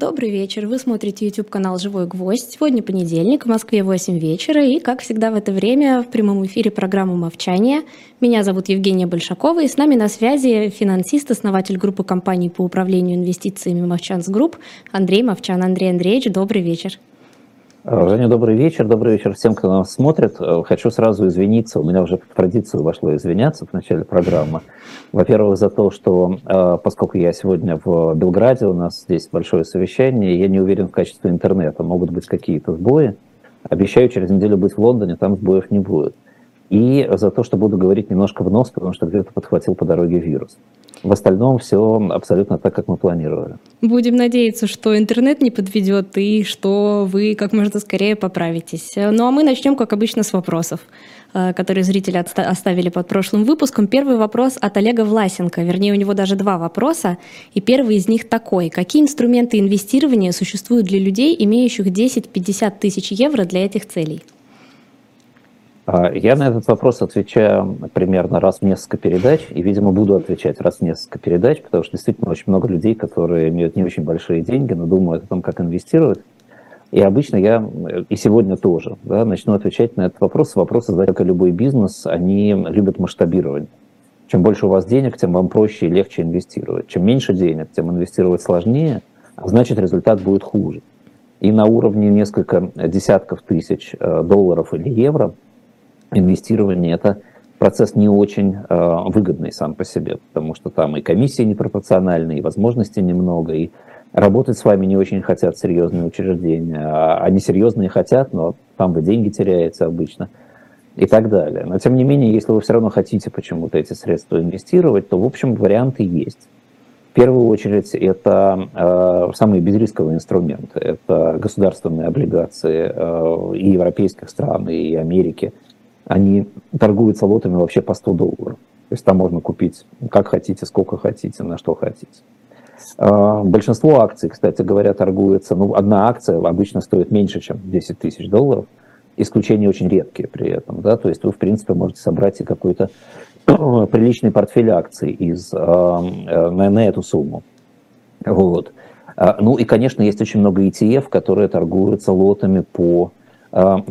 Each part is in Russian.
Добрый вечер. Вы смотрите YouTube-канал «Живой гвоздь». Сегодня понедельник, в Москве 8 вечера. И, как всегда в это время, в прямом эфире программа «Мовчание». Меня зовут Евгения Большакова, и с нами на связи финансист, основатель группы компаний по управлению инвестициями «Movchan's Group» Андрей Мовчан. Андрей Андреевич, добрый вечер. Женя, добрый вечер. Добрый вечер всем, кто нас смотрит. Э, хочу сразу извиниться. У меня уже в традицию вошло извиняться в начале программы. Во-первых, за то, что э, поскольку я сегодня в Белграде, у нас здесь большое совещание, я не уверен в качестве интернета. Могут быть какие-то сбои. Обещаю через неделю быть в Лондоне, там сбоев не будет. И за то, что буду говорить немножко в нос, потому что где-то подхватил по дороге вирус. В остальном все абсолютно так, как мы планировали. Будем надеяться, что интернет не подведет и что вы как можно скорее поправитесь. Ну а мы начнем, как обычно, с вопросов, э, которые зрители оставили под прошлым выпуском. Первый вопрос от Олега Власенко. Вернее, у него даже два вопроса. И первый из них такой. Какие инструменты инвестирования существуют для людей, имеющих 10-50 тысяч евро для этих целей? А, я на этот вопрос отвечаю примерно раз в несколько передач, и, видимо, буду отвечать раз в несколько передач, потому что действительно очень много людей, которые имеют не очень большие деньги, но думают о том, как инвестировать. И обычно я, и сегодня тоже, да, начну отвечать на этот вопрос. Вопросы, да, как и любой бизнес, они любят масштабирование. Чем больше у вас денег, тем вам проще и легче инвестировать. Чем меньше денег, тем инвестировать сложнее, а значит результат будет хуже. И на уровне несколько десятков тысяч э, долларов или евро – инвестирование это процесс не очень э, выгодный сам по себе, потому что там и комиссии непропорциональные, и возможностей немного, и работать с вами не очень хотят серьезные учреждения, а они серьезные хотят, но там вы деньги теряете обычно и так далее. Но тем не менее, если вы все равно хотите почему-то эти средства инвестировать, то, в общем, варианты есть. В первую очередь, это э, самые безрисковые инструменты. Это государственные облигации э, и европейских стран, и Америки – они торгуются лотами вообще по 100 долларов. То есть там можно купить как хотите, сколько хотите, на что хотите. А, большинство акций, кстати говоря, торгуется, ну, одна акция обычно стоит меньше, чем 10 тысяч долларов. Исключения очень редкие при этом, да, то есть вы, в принципе, можете собрать и какой-то приличный портфель акций из, а, на, на эту сумму. Вот. А, ну и, конечно, есть очень много ETF, которые торгуются лотами по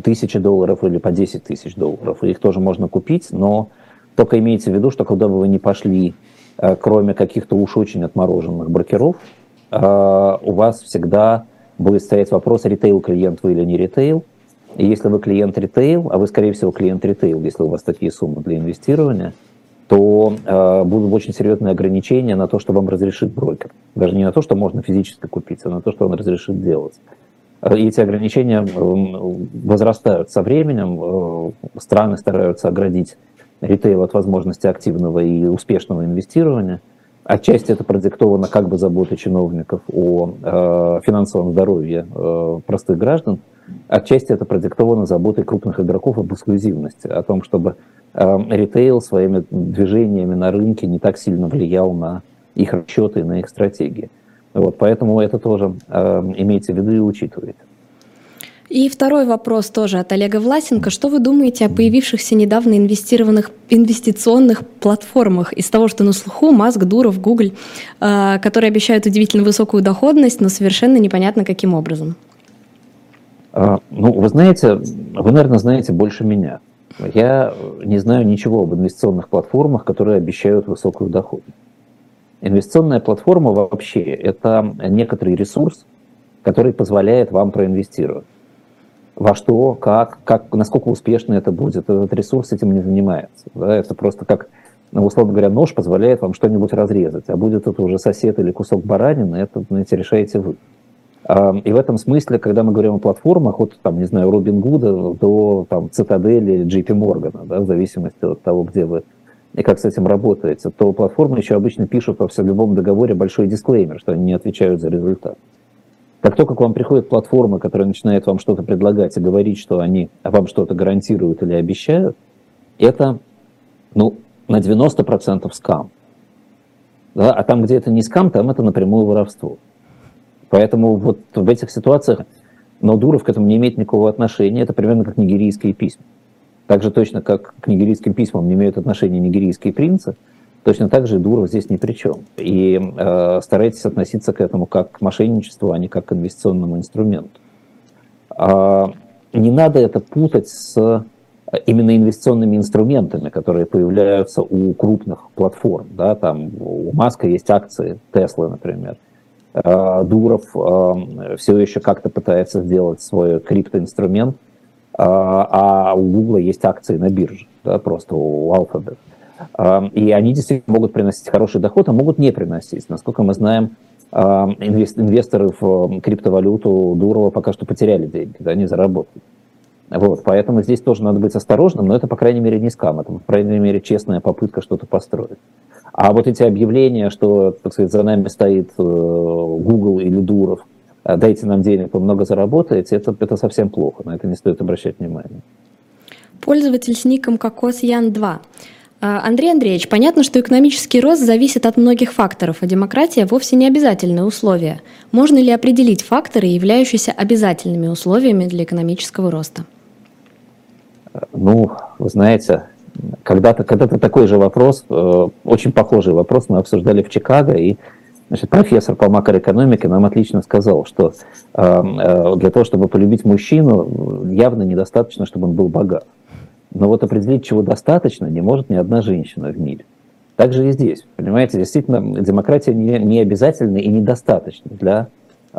тысячи долларов или по 10 тысяч долларов. Их тоже можно купить, но только имейте в виду, что куда бы вы ни пошли, э, кроме каких-то уж очень отмороженных брокеров, э, у вас всегда будет стоять вопрос, ритейл-клиент вы или не ритейл. И если вы клиент ритейл, а вы, скорее всего, клиент ритейл, если у вас такие суммы для инвестирования, то э, будут очень серьезные ограничения на то, что вам разрешит брокер. Даже не на то, что можно физически купить, а на то, что он разрешит делать. И эти ограничения возрастают со временем. Э, страны стараются оградить ритейл от возможности активного и успешного инвестирования. Отчасти это продиктовано как бы заботой чиновников о э, финансовом здоровье э, простых граждан, отчасти это продиктовано заботой крупных игроков об эксклюзивности, о том, чтобы ритейл своими движениями на рынке не так сильно влиял на их расчеты, на их стратегии. Вот, поэтому это тоже э, имейте в виду и учитывайте. И второй вопрос тоже от Олега Власенко. Что вы думаете о появившихся недавно инвестированных инвестиционных платформах из того, что на слуху Маск, Дуров, Google, э, которые обещают удивительно высокую доходность, но совершенно непонятно каким образом? А, ну, вы знаете, вы, наверное, знаете больше меня. Я не знаю ничего об инвестиционных платформах, которые обещают высокую доходность. Инвестиционная платформа вообще – это некоторый ресурс, который позволяет вам проинвестировать. Во что, как, как, насколько успешно это будет. Этот ресурс этим не занимается. Да? Это просто как, ну, условно говоря, нож позволяет вам что-нибудь разрезать. А будет это уже сосед или кусок баранины, это, знаете, решаете вы. И в этом смысле, когда мы говорим о платформах, от, там, не знаю, Робин Гуда до там, Цитадели или JP Моргана, да, в зависимости от того, где вы и как с этим работаете, то платформы еще обычно пишут во всем любом договоре большой дисклеймер, что они не отвечают за результат. Как только к вам приходит платформа, которая начинает вам что-то предлагать и говорить, что они вам что-то гарантируют или обещают, это ну, на 90% скам. Да? А там, где это не скам, там это напрямую воровство. Поэтому вот в этих ситуациях, но Дуров к этому не имеет никакого отношения. Это примерно как нигерийские письма. Так же точно, как к нигерийским письмам не имеют отношения нигерийские принцы, Точно так же Дуров здесь ни при чем. И э, старайтесь относиться к этому как к мошенничеству, а не как к инвестиционному инструменту. Э, не надо это путать с именно инвестиционными инструментами, которые появляются у крупных платформ. Да, там у Маска есть акции Tesla, например. Э, Дуров э, все еще как-то пытается сделать свой криптоинструмент, э, а у Google есть акции на бирже, да, просто у Alphabet. И они действительно могут приносить хороший доход, а могут не приносить. Насколько мы знаем, инвесторы в криптовалюту Дурова пока что потеряли деньги, да, не заработали. Вот, поэтому здесь тоже надо быть осторожным, но это, по крайней мере, не скам, это, по крайней мере, честная попытка что-то построить. А вот эти объявления, что, так сказать, за нами стоит э, Google или Дуров, дайте нам денег, вы много заработаете, это, это совсем плохо, на это не стоит обращать внимание. Пользователь с ником Кокосьян2. А, Андрей Андреевич, понятно, что экономический рост зависит от многих факторов, а демократия вовсе не обязательное условие. Можно ли определить факторы, являющиеся обязательными условиями для экономического роста? Ну, вы знаете, когда-то когда такой же вопрос, э, очень похожий вопрос мы обсуждали в Чикаго, и значит, профессор по макроэкономике нам отлично сказал, что э, э, для того, чтобы полюбить мужчину, явно недостаточно, чтобы он был богат. Но вот определить, чего достаточно, не может ни одна женщина в мире. Так же и здесь. Понимаете, действительно, демократия не, не обязательна и недостаточна для э,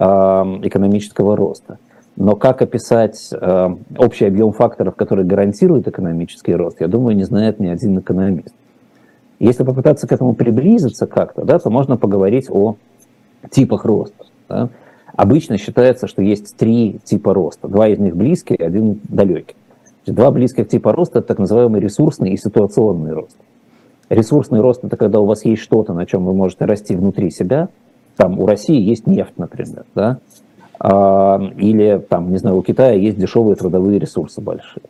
экономического роста. Но как описать э, общий объем факторов, которые гарантируют экономический рост, я думаю, не знает ни один экономист. Если попытаться к этому приблизиться как-то, да, то можно поговорить о типах роста. Да. Обычно считается, что есть три типа роста. Два из них близкие, один далекий. Два близких типа роста – это так называемый ресурсный и ситуационный рост. Ресурсный рост – это когда у вас есть что-то, на чем вы можете расти внутри себя. Там у России есть нефть, например, да? а, или там, не знаю, у Китая есть дешевые трудовые ресурсы большие.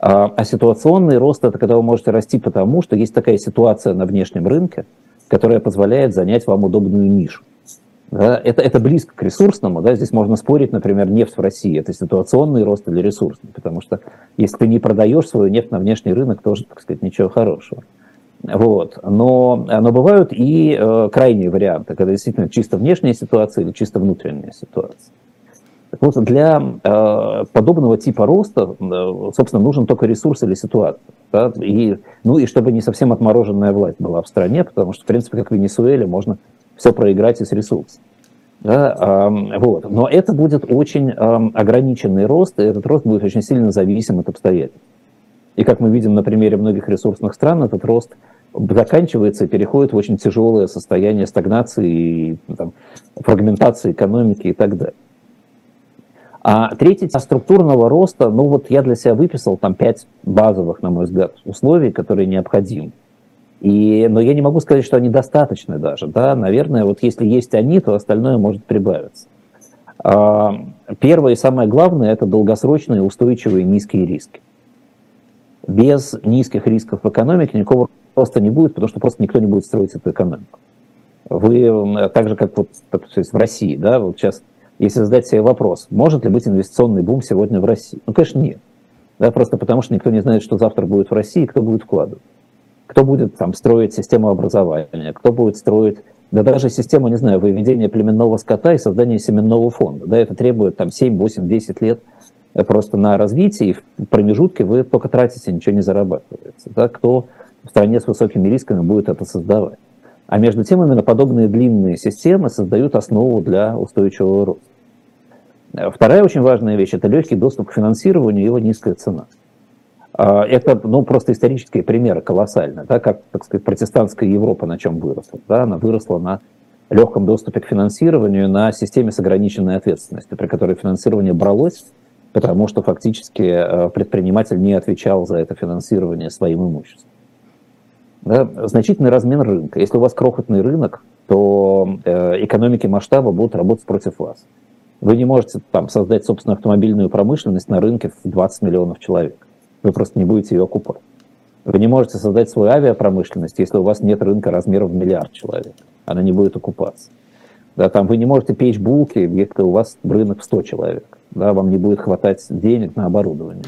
А, а ситуационный рост – это когда вы можете расти потому, что есть такая ситуация на внешнем рынке, которая позволяет занять вам удобную нишу. Да, это, это близко к ресурсному, да, здесь можно спорить, например, нефть в России, это ситуационный рост или ресурсный, потому что если ты не продаешь свою нефть на внешний рынок, тоже, так сказать, ничего хорошего. Вот. Но, но бывают и э, крайние варианты, когда действительно чисто внешняя ситуация или чисто внутренняя ситуация. Вот, для э, подобного типа роста, э, собственно, нужен только ресурс или ситуация. Да? И, ну и чтобы не совсем отмороженная власть была в стране, потому что, в принципе, как в Венесуэле, можно все проиграть из ресурсов. Да, э, вот. Но это будет очень э, ограниченный рост, и этот рост будет очень сильно зависим от обстоятельств. И как мы видим на примере многих ресурсных стран, этот рост заканчивается и переходит в очень тяжелое состояние стагнации, и, там, фрагментации экономики и так далее. А третий структурного роста, ну вот я для себя выписал там пять базовых, на мой взгляд, условий, которые необходимы. И, но я не могу сказать, что они достаточны даже. Да? Наверное, вот если есть они, то остальное может прибавиться. А, первое и самое главное – это долгосрочные, устойчивые, низкие риски. Без низких рисков в экономике никакого роста не будет, потому что просто никто не будет строить эту экономику. Вы, так же, как вот то есть в России, да, вот сейчас, если задать себе вопрос, может ли быть инвестиционный бум сегодня в России? Ну, конечно, нет. Да, просто потому что никто не знает, что завтра будет в России, кто будет вкладывать кто будет там строить систему образования, кто будет строить, да даже систему, не знаю, выведения племенного скота и создания семенного фонда. Да, это требует там 7, 8, 10 лет э, просто на развитие, и в промежутке вы только тратите, ничего не зарабатывается. Да, кто в стране с высокими рисками будет это создавать. А между тем именно подобные длинные системы создают основу для устойчивого роста. Э, вторая очень важная вещь – это легкий доступ к финансированию и его низкая цена. А, это ну, просто исторические примеры колоссальные, да, как, так сказать, протестантская Европа на чем выросла. Да, она выросла на легком доступе к финансированию, на системе с ограниченной ответственностью, при которой финансирование бралось, потому что фактически э, предприниматель не отвечал за это финансирование своим имуществом. Да, значительный размен рынка. Если у вас крохотный рынок, то э, экономики масштаба будут работать против вас. Вы не можете там, создать собственную автомобильную промышленность на рынке в 20 миллионов человек вы просто не будете ее окупать. Вы не можете создать свою авиапромышленность, если у вас нет рынка размером в миллиард человек. Она не будет окупаться. Да, там вы не можете печь булки, если у вас рынок в 100 человек. Да, вам не будет хватать денег на оборудование.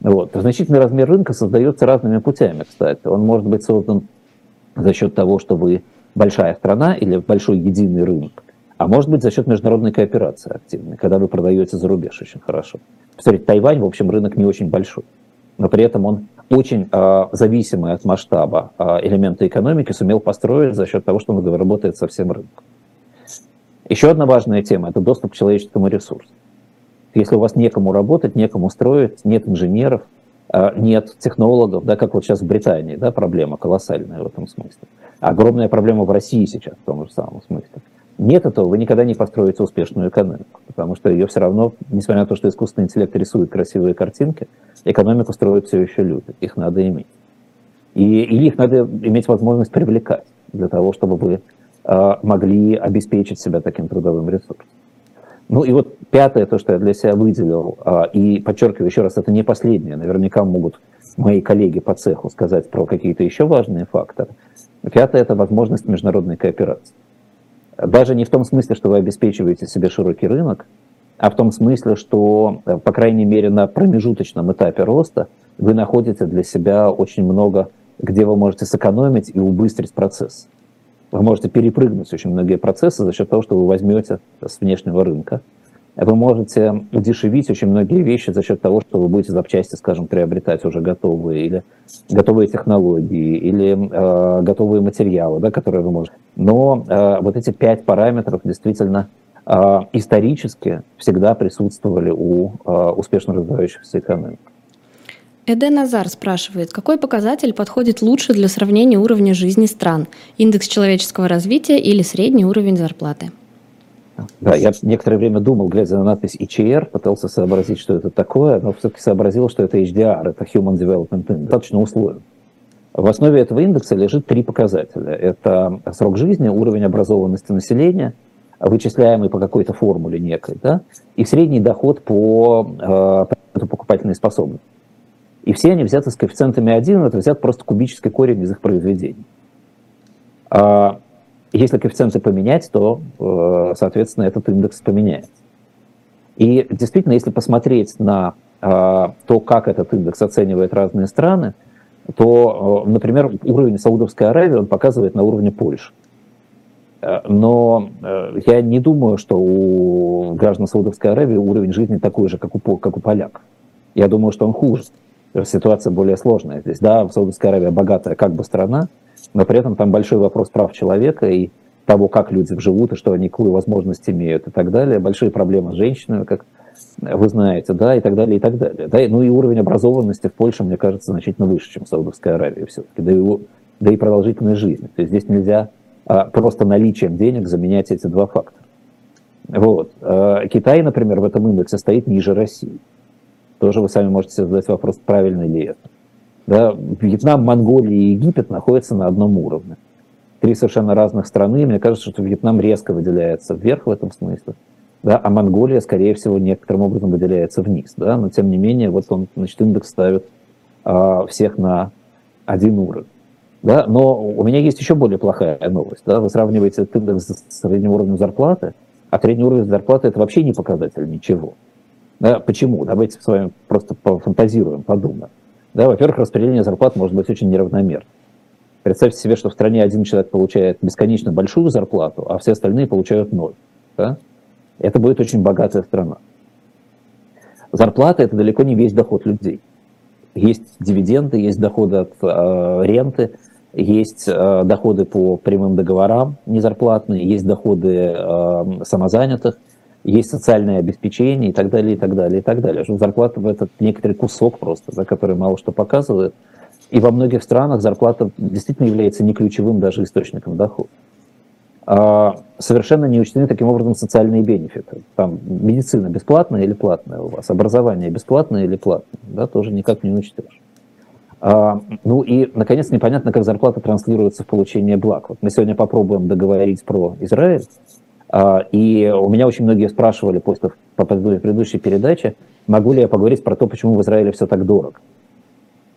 Вот. Значительный размер рынка создается разными путями, кстати. Он может быть создан за счет того, что вы большая страна или большой единый рынок, а может быть за счет международной кооперации активной, когда вы продаете за рубеж очень хорошо. Посмотрите, Тайвань, в общем, рынок не очень большой, но при этом он очень э, зависимый от масштаба э, элемента экономики сумел построить за счет того, что он работает со всем рынком. Еще одна важная тема – это доступ к человеческому ресурсу. Если у вас некому работать, некому строить, нет инженеров, нет технологов, да, как вот сейчас в Британии, да, проблема колоссальная в этом смысле. Огромная проблема в России сейчас в том же самом смысле. Нет этого, вы никогда не построите успешную экономику, потому что ее все равно, несмотря на то, что искусственный интеллект рисует красивые картинки, экономику строят все еще люди, их надо иметь. И, и их надо иметь возможность привлекать для того, чтобы вы э, могли обеспечить себя таким трудовым ресурсом. Ну и вот пятое, то, что я для себя выделил, э, и подчеркиваю еще раз, это не последнее, наверняка могут мои коллеги по цеху сказать про какие-то еще важные факторы. Пятое – это возможность международной кооперации. Даже не в том смысле, что вы обеспечиваете себе широкий рынок, а в том смысле, что, э, по крайней мере, на промежуточном этапе роста вы находите для себя очень много, где вы можете сэкономить и убыстрить процесс. Вы можете перепрыгнуть очень многие процессы за счет того, что вы возьмете с внешнего рынка – вы можете удешевить очень многие вещи за счет того, что вы будете запчасти, скажем, приобретать уже готовые, или готовые технологии, или э, готовые материалы, да, которые вы можете. Но э, вот эти пять параметров действительно э, исторически всегда присутствовали у э, успешно развивающихся экономик. Эден Назар спрашивает, какой показатель подходит лучше для сравнения уровня жизни стран? Индекс человеческого развития или средний уровень зарплаты? Да, я некоторое время думал, глядя на надпись HDR, пытался сообразить, что это такое, но все-таки сообразил, что это HDR, это Human Development Index, достаточно условен. В основе этого индекса лежит три показателя. Это срок жизни, уровень образованности населения, вычисляемый по какой-то формуле некой, да, и средний доход по, э, по покупательной способности. И все они взяты с коэффициентами 1, это взят просто кубический корень из их произведений. Если коэффициенты поменять, то, э, соответственно, этот индекс поменяется. И действительно, если посмотреть на э, то, как этот индекс оценивает разные страны, то, э, например, уровень Саудовской Аравии он показывает на уровне Польши. Но я не думаю, что у граждан Саудовской Аравии уровень жизни такой же, как у, как у поляк. Я думаю, что он хуже. Ситуация более сложная здесь. Да, Саудовская Аравия богатая как бы страна, но при этом там большой вопрос прав человека и того, как люди живут и что они какую возможность имеют и так далее. Большие проблемы с женщинами, как вы знаете, да, и так далее, и так далее. Да, ну и уровень образованности в Польше, мне кажется, значительно выше, чем в Саудовской Аравии все-таки, да и, да и продолжительность жизни. То есть здесь нельзя а, просто наличием денег заменять эти два фактора. Вот. А, Китай, например, в этом индексе стоит ниже России. Тоже вы сами можете задать вопрос, правильно ли это. Да, Вьетнам, Монголия и Египет находятся на одном уровне. Три совершенно разных страны. Мне кажется, что Вьетнам резко выделяется вверх в этом смысле. Да, а Монголия, скорее всего, некоторым образом выделяется вниз. Да, но тем не менее, вот он, значит, индекс ставит а, всех на один уровень. Да, но у меня есть еще более плохая новость. Да, вы сравниваете этот индекс с средним уровнем зарплаты, а средний уровень зарплаты это вообще не показатель ничего. Да, почему? Давайте с вами просто пофантазируем, подумаем. Да, во-первых, распределение зарплат может быть очень неравномерно. Представьте себе, что в стране один человек получает бесконечно большую зарплату, а все остальные получают ноль. Да? Это будет очень богатая страна. Зарплата – это далеко не весь доход людей. Есть дивиденды, есть доходы от э, ренты, есть э, доходы по прямым договорам незарплатные, есть доходы э, самозанятых, есть социальное обеспечение и так далее, и так далее, и так далее. Что зарплата в этот некоторый кусок просто, да, который мало что показывает. И во многих странах зарплата действительно является не ключевым даже источником дохода. А совершенно не учтены таким образом социальные бенефиты. Там медицина бесплатная или платная у вас, образование бесплатное или платное, да, тоже никак не учтешь. А, ну и, наконец, непонятно, как зарплата транслируется в получение благ. Вот мы сегодня попробуем договорить про Израиль, и у меня очень многие спрашивали после по предыдущей передаче, могу ли я поговорить про то, почему в Израиле все так дорого.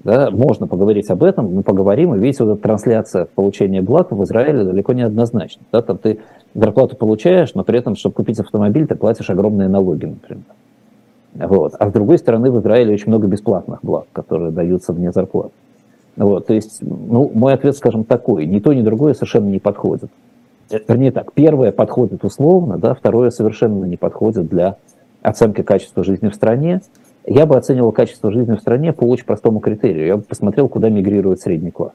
Да, можно поговорить об этом, мы поговорим, и видите, вот эта трансляция получения благ в Израиле далеко не однозначна. Да, там ты зарплату получаешь, но при этом, чтобы купить автомобиль, ты платишь огромные налоги, например. Вот. А с другой стороны, в Израиле очень много бесплатных благ, которые даются вне зарплаты. Вот, то есть, ну, мой ответ, скажем, такой, ни то, ни другое совершенно не подходит. Вернее так, первое подходит условно, да, второе совершенно не подходит для оценки качества жизни в стране. Я бы оценивал качество жизни в стране по очень простому критерию. Я бы посмотрел, куда мигрирует средний класс.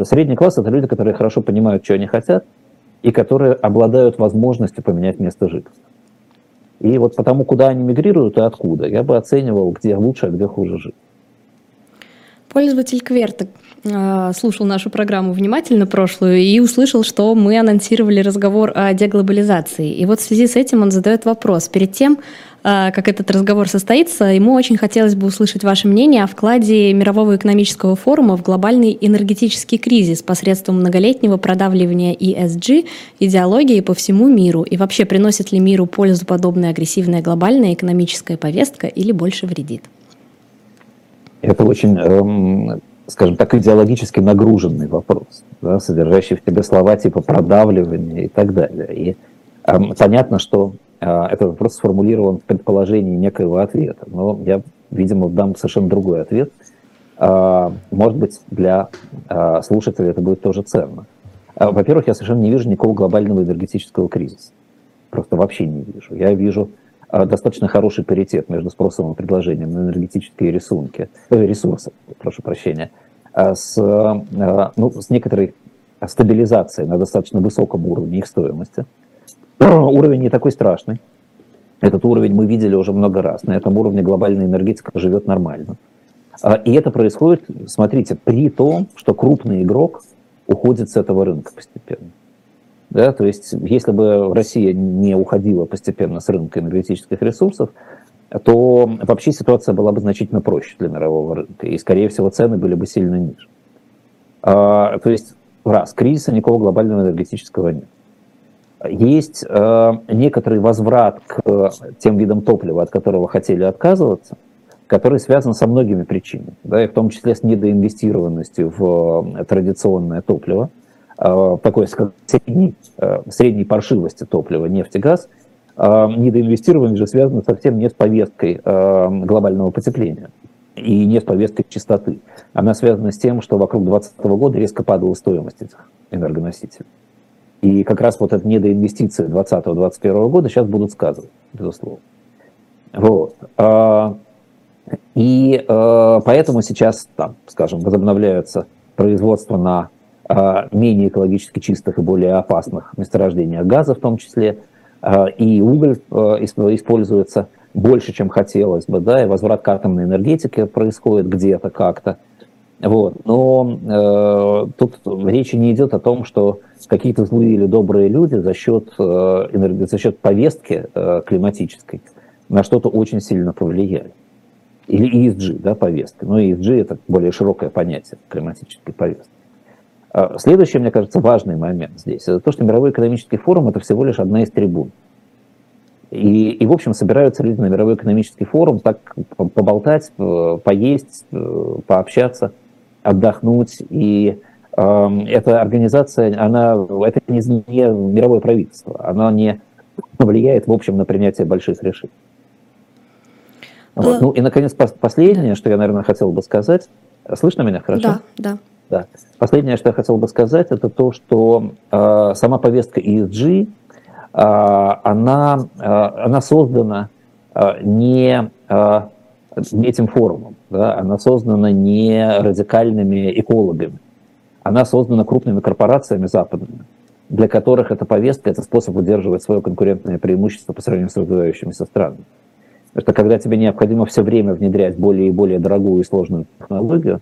Средний класс – это люди, которые хорошо понимают, что они хотят, и которые обладают возможностью поменять место жительства. И вот потому, куда они мигрируют и откуда, я бы оценивал, где лучше, а где хуже жить. Пользователь Кверта э, слушал нашу программу внимательно прошлую и услышал, что мы анонсировали разговор о деглобализации. И вот в связи с этим он задает вопрос. Перед тем, э, как этот разговор состоится, ему очень хотелось бы услышать ваше мнение о вкладе Мирового экономического форума в глобальный энергетический кризис посредством многолетнего продавливания ESG идеологии по всему миру. И вообще, приносит ли миру пользу подобная агрессивная глобальная экономическая повестка или больше вредит? Это очень, эм, скажем так, идеологически нагруженный вопрос, да, содержащий в себе слова типа продавливания и так далее. И эм, понятно, что э, этот вопрос сформулирован в предположении некоего ответа, но я, видимо, дам совершенно другой ответ. Э, может быть, для э, слушателей это будет тоже ценно. Во-первых, я совершенно не вижу никакого глобального энергетического кризиса. Просто вообще не вижу. Я вижу достаточно хороший паритет между спросом и предложением на энергетические рисунки, э, ресурсы, прошу прощения, а, с, а, ну, с некоторой стабилизацией на достаточно высоком уровне их стоимости. Уровень не такой страшный. Этот уровень мы видели уже много раз. На этом уровне глобальная энергетика живет нормально. И это происходит, смотрите, при том, что крупный игрок уходит с этого рынка постепенно. Да? То есть, если бы Россия не уходила постепенно с рынка энергетических ресурсов, то вообще ситуация была бы значительно проще для мирового рынка, и, скорее всего, цены были бы сильно ниже. А, то есть, раз, кризиса никакого глобального энергетического нет. Есть а, некоторый возврат к тем видам топлива, от которого хотели отказываться, который связан со многими причинами, да, и в том числе с недоинвестированностью в традиционное топливо – Э, такой средней, э, средней паршивости топлива нефть и газ, э, недоинвестирование же связано совсем не с повесткой глобального потепления и не с повесткой чистоты. Она связана с тем, что вокруг 2020 года резко падала стоимость этих энергоносителей. И как раз вот эта недоинвестиции 2020-2021 года сейчас будут сказывать, безусловно. Вот. И поэтому сейчас, там, скажем, возобновляются производство на менее экологически чистых и более опасных месторождениях газа в том числе, а, и уголь а, используется больше, чем хотелось бы, да, и возврат к атомной энергетике происходит где-то как-то. Вот. Но э, тут речи не идет о том, что какие-то злые или добрые люди за счет, э, за счет повестки э, климатической на что-то очень сильно повлияли. Или ESG, да, повестка. Но ESG это более широкое понятие климатической повестки. А, следующий, мне кажется, важный момент здесь, это то, что Мировой экономический форум – это всего лишь одна из трибун. И, и, в общем, собираются люди на Мировой экономический форум так поболтать, э, поесть, э, пообщаться, отдохнуть. И э, эта организация, она, это не, не мировое правительство, она не влияет, в общем, на принятие больших решений. Вот. Ну и, наконец, последнее, что я, наверное, хотел бы сказать. Слышно меня хорошо? Да, да. Да. Последнее, что я хотел бы сказать, это то, что э, сама повестка ESG, э, она, э, она создана э, не э, этим форумом, да, она создана не радикальными экологами, она создана крупными корпорациями западными, для которых эта повестка – это способ удерживать свое конкурентное преимущество по сравнению с развивающимися странами. Что когда тебе необходимо все время внедрять более и более дорогую и сложную технологию,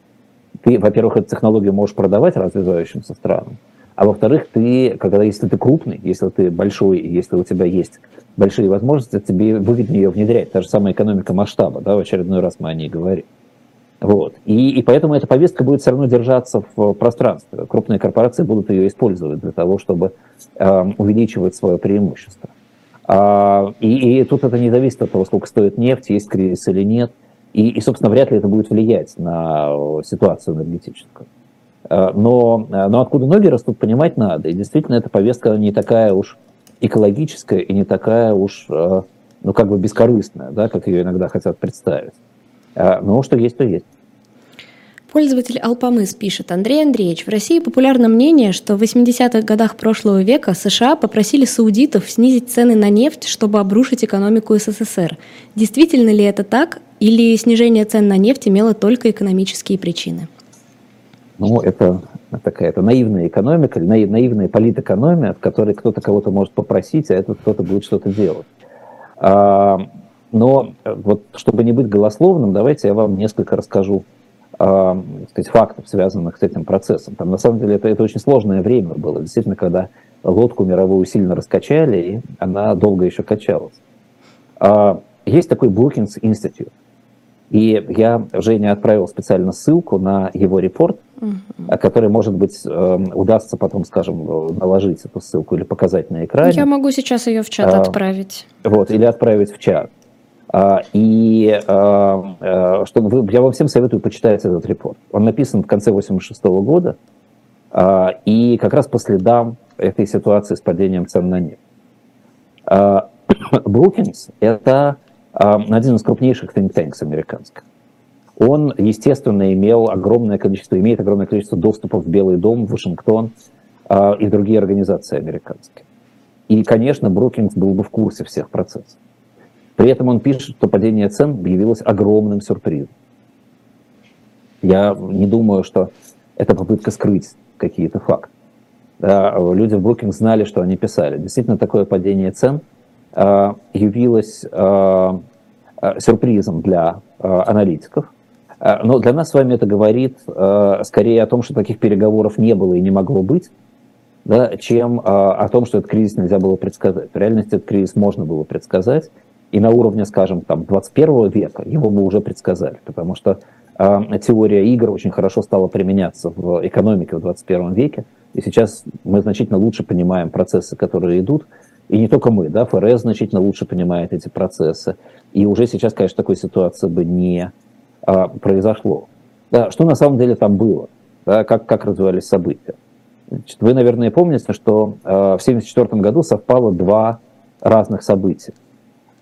ты, во-первых, эту технологию можешь продавать развивающимся странам, а во-вторых, ты, когда, если ты крупный, если ты большой, если у тебя есть большие возможности, тебе выгоднее ее внедрять. Та же самая экономика масштаба, да, в очередной раз мы о ней говорим. Вот. И, и поэтому эта повестка будет все равно держаться в пространстве. Крупные корпорации будут ее использовать для того, чтобы э, увеличивать свое преимущество. А, и, и тут это не зависит от того, сколько стоит нефть, есть кризис или нет – и, и, собственно, вряд ли это будет влиять на э, ситуацию энергетическую. Э, но, э, но откуда ноги растут, понимать надо. И действительно, эта повестка не такая уж экологическая и не такая уж, ну, как бы бескорыстная, да, как ее иногда хотят представить. Но что есть, то есть. Пользователь Алпамыс пишет, Андрей Андреевич, в России популярно мнение, что в 80-х годах прошлого века США попросили саудитов снизить цены на нефть, чтобы обрушить экономику СССР. Действительно ли это так, или снижение цен на нефть имело только экономические причины? Ну, это такая это наивная экономика, наивная политэкономия, в которой кто-то кого-то может попросить, а этот кто-то будет что-то делать. А, но вот чтобы не быть голословным, давайте я вам несколько расскажу э, сказать, фактов, связанных с этим процессом. Там, на самом деле это, это очень сложное время было, действительно, когда лодку мировую сильно раскачали, и она долго еще качалась. Э, есть такой Brookings Institute, и я Жене отправил специально ссылку на его репорт, uh-huh. который, может быть, э, удастся потом, скажем, наложить эту ссылку или показать на экране. Я могу сейчас ее в чат а, отправить. Вот, или отправить в чат. А, и а, а, что вы, я вам всем советую почитать этот репорт. Он написан в конце 86 года, и как раз по следам этой ситуации с падением цен на нефть. Brookings – это один из крупнейших think tanks американских. Он, естественно, имел огромное количество, имеет огромное количество доступов в Белый дом, в Вашингтон и в другие организации американские. И, конечно, Брукингс был бы в курсе всех процессов. При этом он пишет, что падение цен явилось огромным сюрпризом. Я не думаю, что это попытка скрыть какие-то факты. Да, люди в Brookings знали, что они писали. Действительно, такое падение цен э, явилось э, э сюрпризом для аналитиков. Но для нас с вами это говорит скорее о том, что таких переговоров не было и не могло быть, да, чем о том, что этот кризис нельзя было предсказать. В реальности этот кризис можно было предсказать и на уровне, скажем, там, 21 века его мы уже предсказали, потому что теория игр очень хорошо стала применяться в экономике в 21 веке, и сейчас мы значительно лучше понимаем процессы, которые идут, и не только мы, да, ФРС значительно лучше понимает эти процессы, и уже сейчас, конечно, такой ситуации бы не э, произошло. Да, что на самом деле там было, да, как, как развивались события. Значит, вы, наверное, помните, что э, в 1974 году совпало два разных события.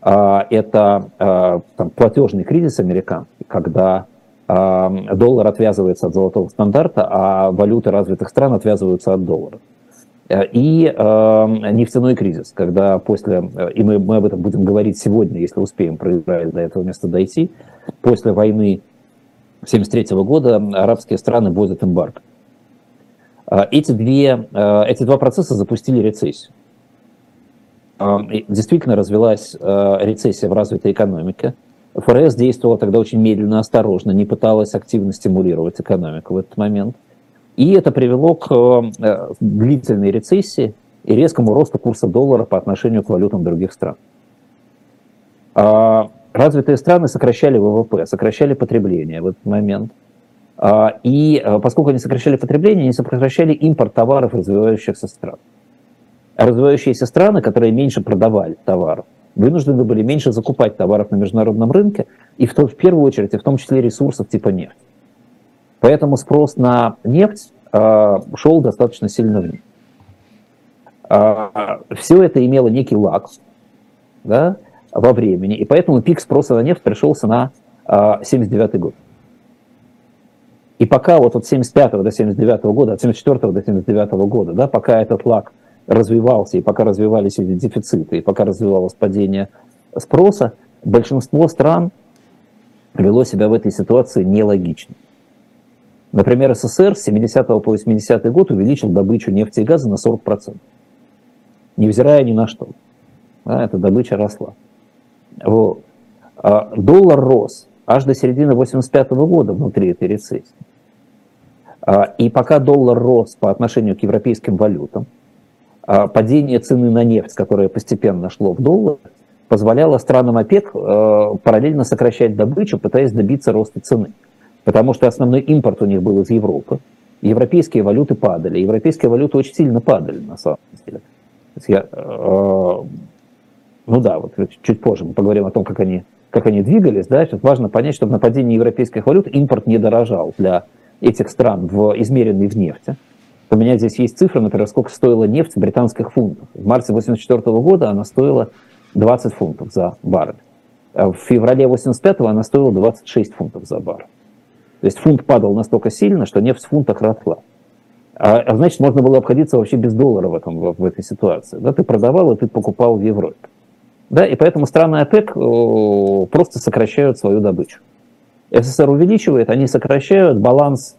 А, это а, там, платежный кризис американский, когда а, доллар отвязывается от золотого стандарта, а валюты развитых стран отвязываются от доллара. И э, нефтяной кризис, когда после, и мы, мы об этом будем говорить сегодня, если успеем про Израиль до этого места дойти, после войны 1973 года арабские страны вводят эмбарго. Эти, две, эти два процесса запустили рецессию. А, действительно развилась а, рецессия в развитой экономике. ФРС действовала тогда очень медленно, осторожно, не пыталась активно стимулировать экономику в этот момент. И это привело к а, длительной рецессии и резкому росту курса доллара по отношению к валютам других стран. Развитые страны сокращали ВВП, сокращали потребление в этот момент. И поскольку они сокращали потребление, они сокращали импорт товаров развивающихся стран развивающиеся страны, которые меньше продавали товаров, вынуждены были меньше закупать товаров на международном рынке, и в, то, в первую очередь, и в том числе ресурсов типа нефти. Поэтому спрос на нефть э, шел достаточно сильно вниз. Э, все это имело некий лак да, во времени, и поэтому пик спроса на нефть пришелся на э, 79 год. И пока вот от 75 до 79 года, от 74 до 79 года, да, пока этот лак – развивался, и пока развивались эти дефициты, и пока развивалось падение спроса, большинство стран вело себя в этой ситуации нелогично. Например, СССР с 70 по 80 год увеличил добычу нефти и газа на 40%, невзирая ни на что. Да, эта добыча росла. Вот. А доллар рос аж до середины 85 года внутри этой рецессии. А, и пока доллар рос по отношению к европейским валютам, а, падение цены на нефть, которое постепенно шло в доллар, позволяло странам ОПЕК э, параллельно сокращать добычу, пытаясь добиться роста цены. Потому что основной импорт у них был из Европы. Европейские валюты падали. Европейские валюты очень сильно падали, на самом деле. Я, э, ну да, вот чуть позже мы поговорим о том, как они, как они двигались. Да? Сейчас важно понять, что в нападении европейских валют импорт не дорожал для этих стран, в, измеренный в нефти. У меня здесь есть цифра, например, сколько стоила нефть в британских фунтах. В марте 1984 года она стоила 20 фунтов за баррель. А в феврале 1985 она стоила 26 фунтов за баррель. То есть фунт падал настолько сильно, что нефть в фунтах росла. А, а значит, можно было обходиться вообще без доллара в, этом, в, в этой ситуации. Да, ты продавал, и ты покупал в Европе. Да, и поэтому страны ОПЕК просто сокращают свою добычу. СССР увеличивает, они сокращают, баланс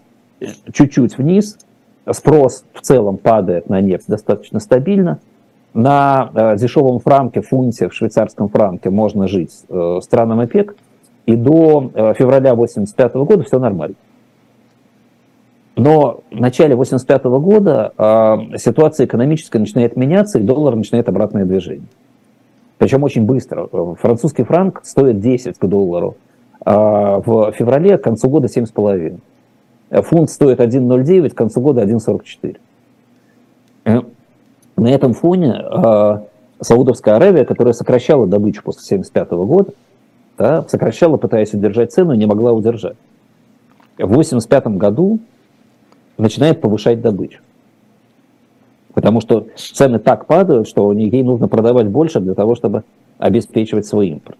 чуть-чуть вниз, спрос в целом падает на нефть достаточно стабильно. На э, дешевом франке, фунте, в швейцарском франке можно жить э, странам ОПЕК, и до э, февраля 1985 года все нормально. Но в начале 1985 года э, ситуация экономическая начинает меняться, и доллар начинает обратное движение. Причем очень быстро. Французский франк стоит 10 к доллару. А в феврале к концу года 7,5. Фунт стоит 1,09, к концу года 1,44. Э, на этом фоне э, Саудовская Аравия, которая сокращала добычу после 1975 года, да, сокращала, пытаясь удержать цену, не могла удержать. В 1985 году начинает повышать добычу. Потому что цены так падают, что ей нужно продавать больше для того, чтобы обеспечивать свой импорт.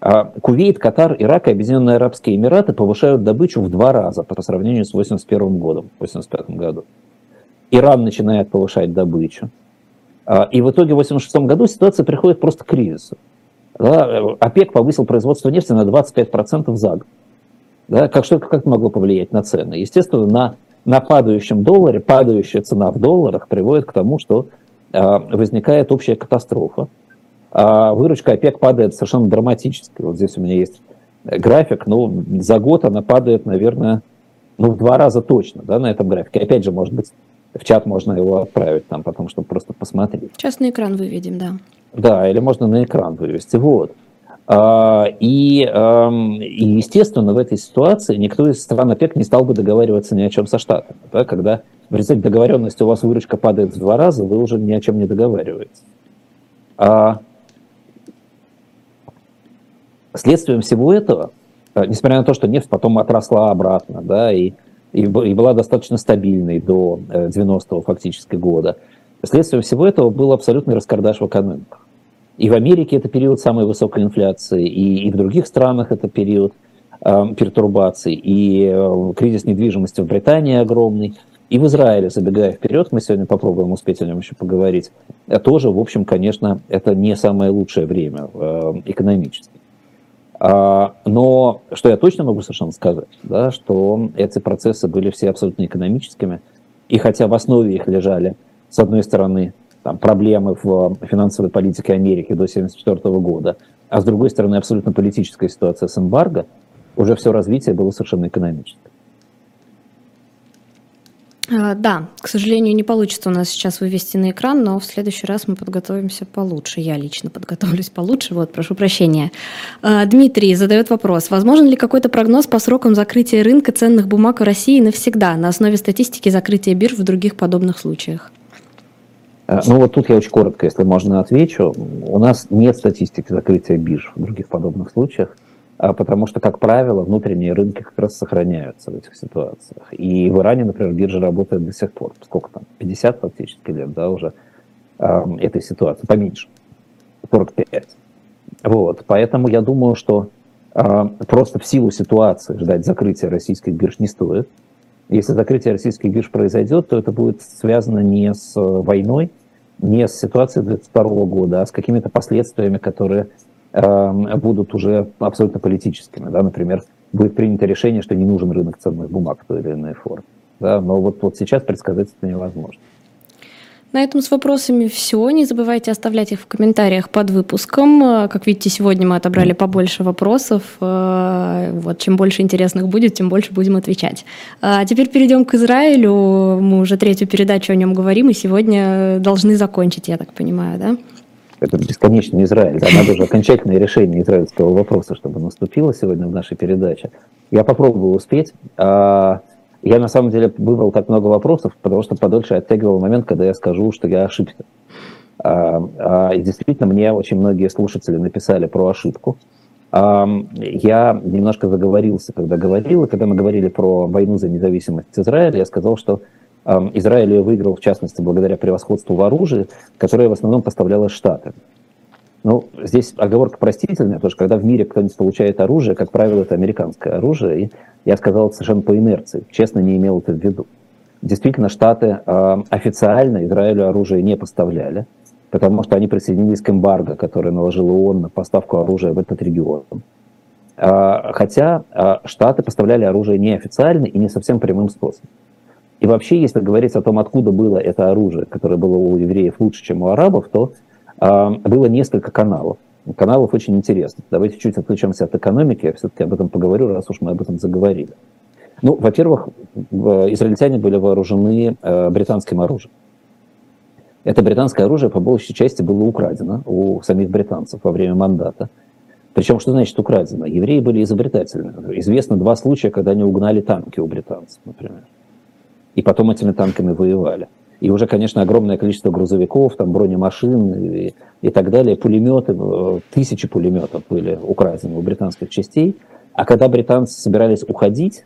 А Кувейт, Катар, Ирак и Объединенные Арабские Эмираты повышают добычу в два раза по сравнению с 1981 годом, 1985 году. Иран начинает повышать добычу. А, и в итоге в 1986 году ситуация приходит просто к кризису. Да, ОПЕК повысил производство нефти на 25% за год. Да, как, что, как это могло повлиять на цены? Естественно, на, на падающем долларе, падающая цена в долларах приводит к тому, что э, возникает общая катастрофа. А выручка ОПЕК падает совершенно драматически. Вот здесь у меня есть график, но за год она падает, наверное, ну, в два раза точно да, на этом графике. Опять же, может быть, в чат можно его отправить там потом, чтобы просто посмотреть. Сейчас на экран выведем, да. Да, или можно на экран вывести. Вот. А, и, и, естественно, в этой ситуации никто из стран ОПЕК не стал бы договариваться ни о чем со Штатами. Да? Когда в результате договоренности у вас выручка падает в два раза, вы уже ни о чем не договариваетесь. А следствием всего этого, э, несмотря на то, что нефть потом отросла обратно, да, и, и, была достаточно стабильной до 90-го э, фактически года, Следствием всего этого был абсолютный раскардаш в экономиках. И в Америке это период самой высокой инфляции, и, и в других странах это период э, пертурбаций, и э, кризис недвижимости в Британии огромный, и в Израиле, забегая вперед, мы сегодня попробуем успеть о нем еще поговорить, э, тоже, в общем, конечно, это не самое лучшее время э, экономически. А, но что я точно могу совершенно сказать, да, что эти процессы были все абсолютно экономическими, и хотя в основе их лежали с одной стороны, там, проблемы в финансовой политике Америки до 1974 года, а с другой стороны, абсолютно политическая ситуация с эмбарго, уже все развитие было совершенно экономическое. А, да, к сожалению, не получится у нас сейчас вывести на экран, но в следующий раз мы подготовимся получше. Я лично подготовлюсь получше. Вот, прошу прощения. А, Дмитрий задает вопрос. Возможен ли какой-то прогноз по срокам закрытия рынка ценных бумаг в России навсегда на основе статистики закрытия бирж в других подобных случаях? Э, ну вот тут я очень коротко, если можно, отвечу. У нас нет статистики закрытия бирж в других подобных случаях, потому что, как правило, внутренние рынки как раз сохраняются в этих ситуациях. И в Иране, например, биржа работает до сих пор. Сколько там? 50 фактически лет, да, уже этой ситуации, поменьше. 45. Вот, поэтому я думаю, что э, просто в силу ситуации ждать закрытия российских бирж не стоит. Если закрытие российских бирж произойдет, то это будет связано не с э, войной, не с ситуацией 2022 года, а с какими-то последствиями, которые будут уже абсолютно политическими. Да? Например, будет принято решение, что не нужен рынок ценных бумаг в той или иной форме. Да? Но вот, вот сейчас предсказать это невозможно. На этом с вопросами все. Не забывайте оставлять их в комментариях под выпуском. Э, как видите, сегодня мы отобрали побольше вопросов. Э, вот, чем больше интересных будет, тем больше будем отвечать. А теперь перейдем к Израилю. Мы уже третью передачу о нем говорим, и сегодня должны закончить, я так понимаю, да? Это бесконечный Израиль. Да, надо уже окончательное решение израильского вопроса, чтобы наступило сегодня в нашей передаче. Я попробую успеть. А, я на самом деле выбрал так много вопросов, потому что подольше оттягивал момент, когда я скажу, что я ошибся. А, а, и действительно, мне очень многие слушатели написали про ошибку. Я немножко заговорился, когда говорил, и когда мы говорили про войну за независимость Израиля, я сказал, что Израиль ее выиграл, в частности, благодаря превосходству в оружии, которое в основном поставлялось Штатами. Ну, здесь оговорка простительная, потому что когда в мире кто-нибудь получает оружие, как правило, это американское оружие, и я сказал это совершенно по инерции, честно, не имел это в виду. Действительно, Штаты официально Израилю оружие не поставляли, потому что они присоединились к эмбарго, которое наложил ООН на поставку оружия в этот регион. Э, хотя э, Штаты поставляли оружие неофициально и не совсем прямым способом. И вообще, если говорить о том, откуда было это оружие, которое было у евреев лучше, чем у арабов, то э, было несколько каналов. Каналов очень интересных. Давайте чуть отвлечемся от экономики, я все-таки об этом поговорю, раз уж мы об этом заговорили. Ну, во-первых, израильтяне были вооружены э, британским оружием. Это британское оружие по большей части было украдено у самих британцев во время мандата. Причем, что значит украдено? Евреи были изобретательны. Известно два случая, когда они угнали танки у британцев, например. И потом этими танками воевали. И уже, конечно, огромное количество грузовиков, там, бронемашин и, и так далее, пулеметы, э, тысячи пулеметов были украдены у британских частей. А когда британцы собирались уходить,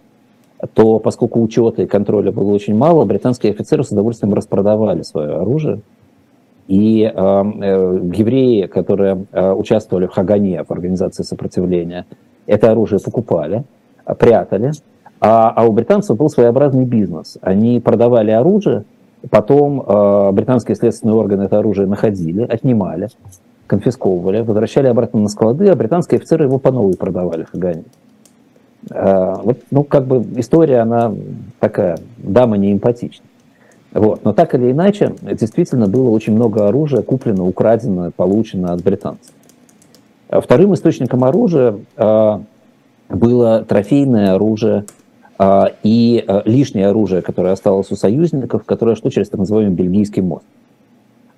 то поскольку учета и контроля было очень мало, британские офицеры с удовольствием распродавали свое оружие. И э, э, евреи, которые э, участвовали в Хагане, в организации сопротивления, это оружие покупали, прятали. А, а у британцев был своеобразный бизнес. Они продавали оружие, потом э, британские следственные органы это оружие находили, отнимали, конфисковывали, возвращали обратно на склады, а британские офицеры его по новой продавали в Хагане. Э, вот, ну, как бы история, она такая, дама не эмпатична. Вот. Но так или иначе, действительно было очень много оружия куплено, украдено, получено от британцев. А вторым источником оружия э, было трофейное оружие и э, лишнее оружие, которое осталось у союзников, которое шло через так называемый Бельгийский мост.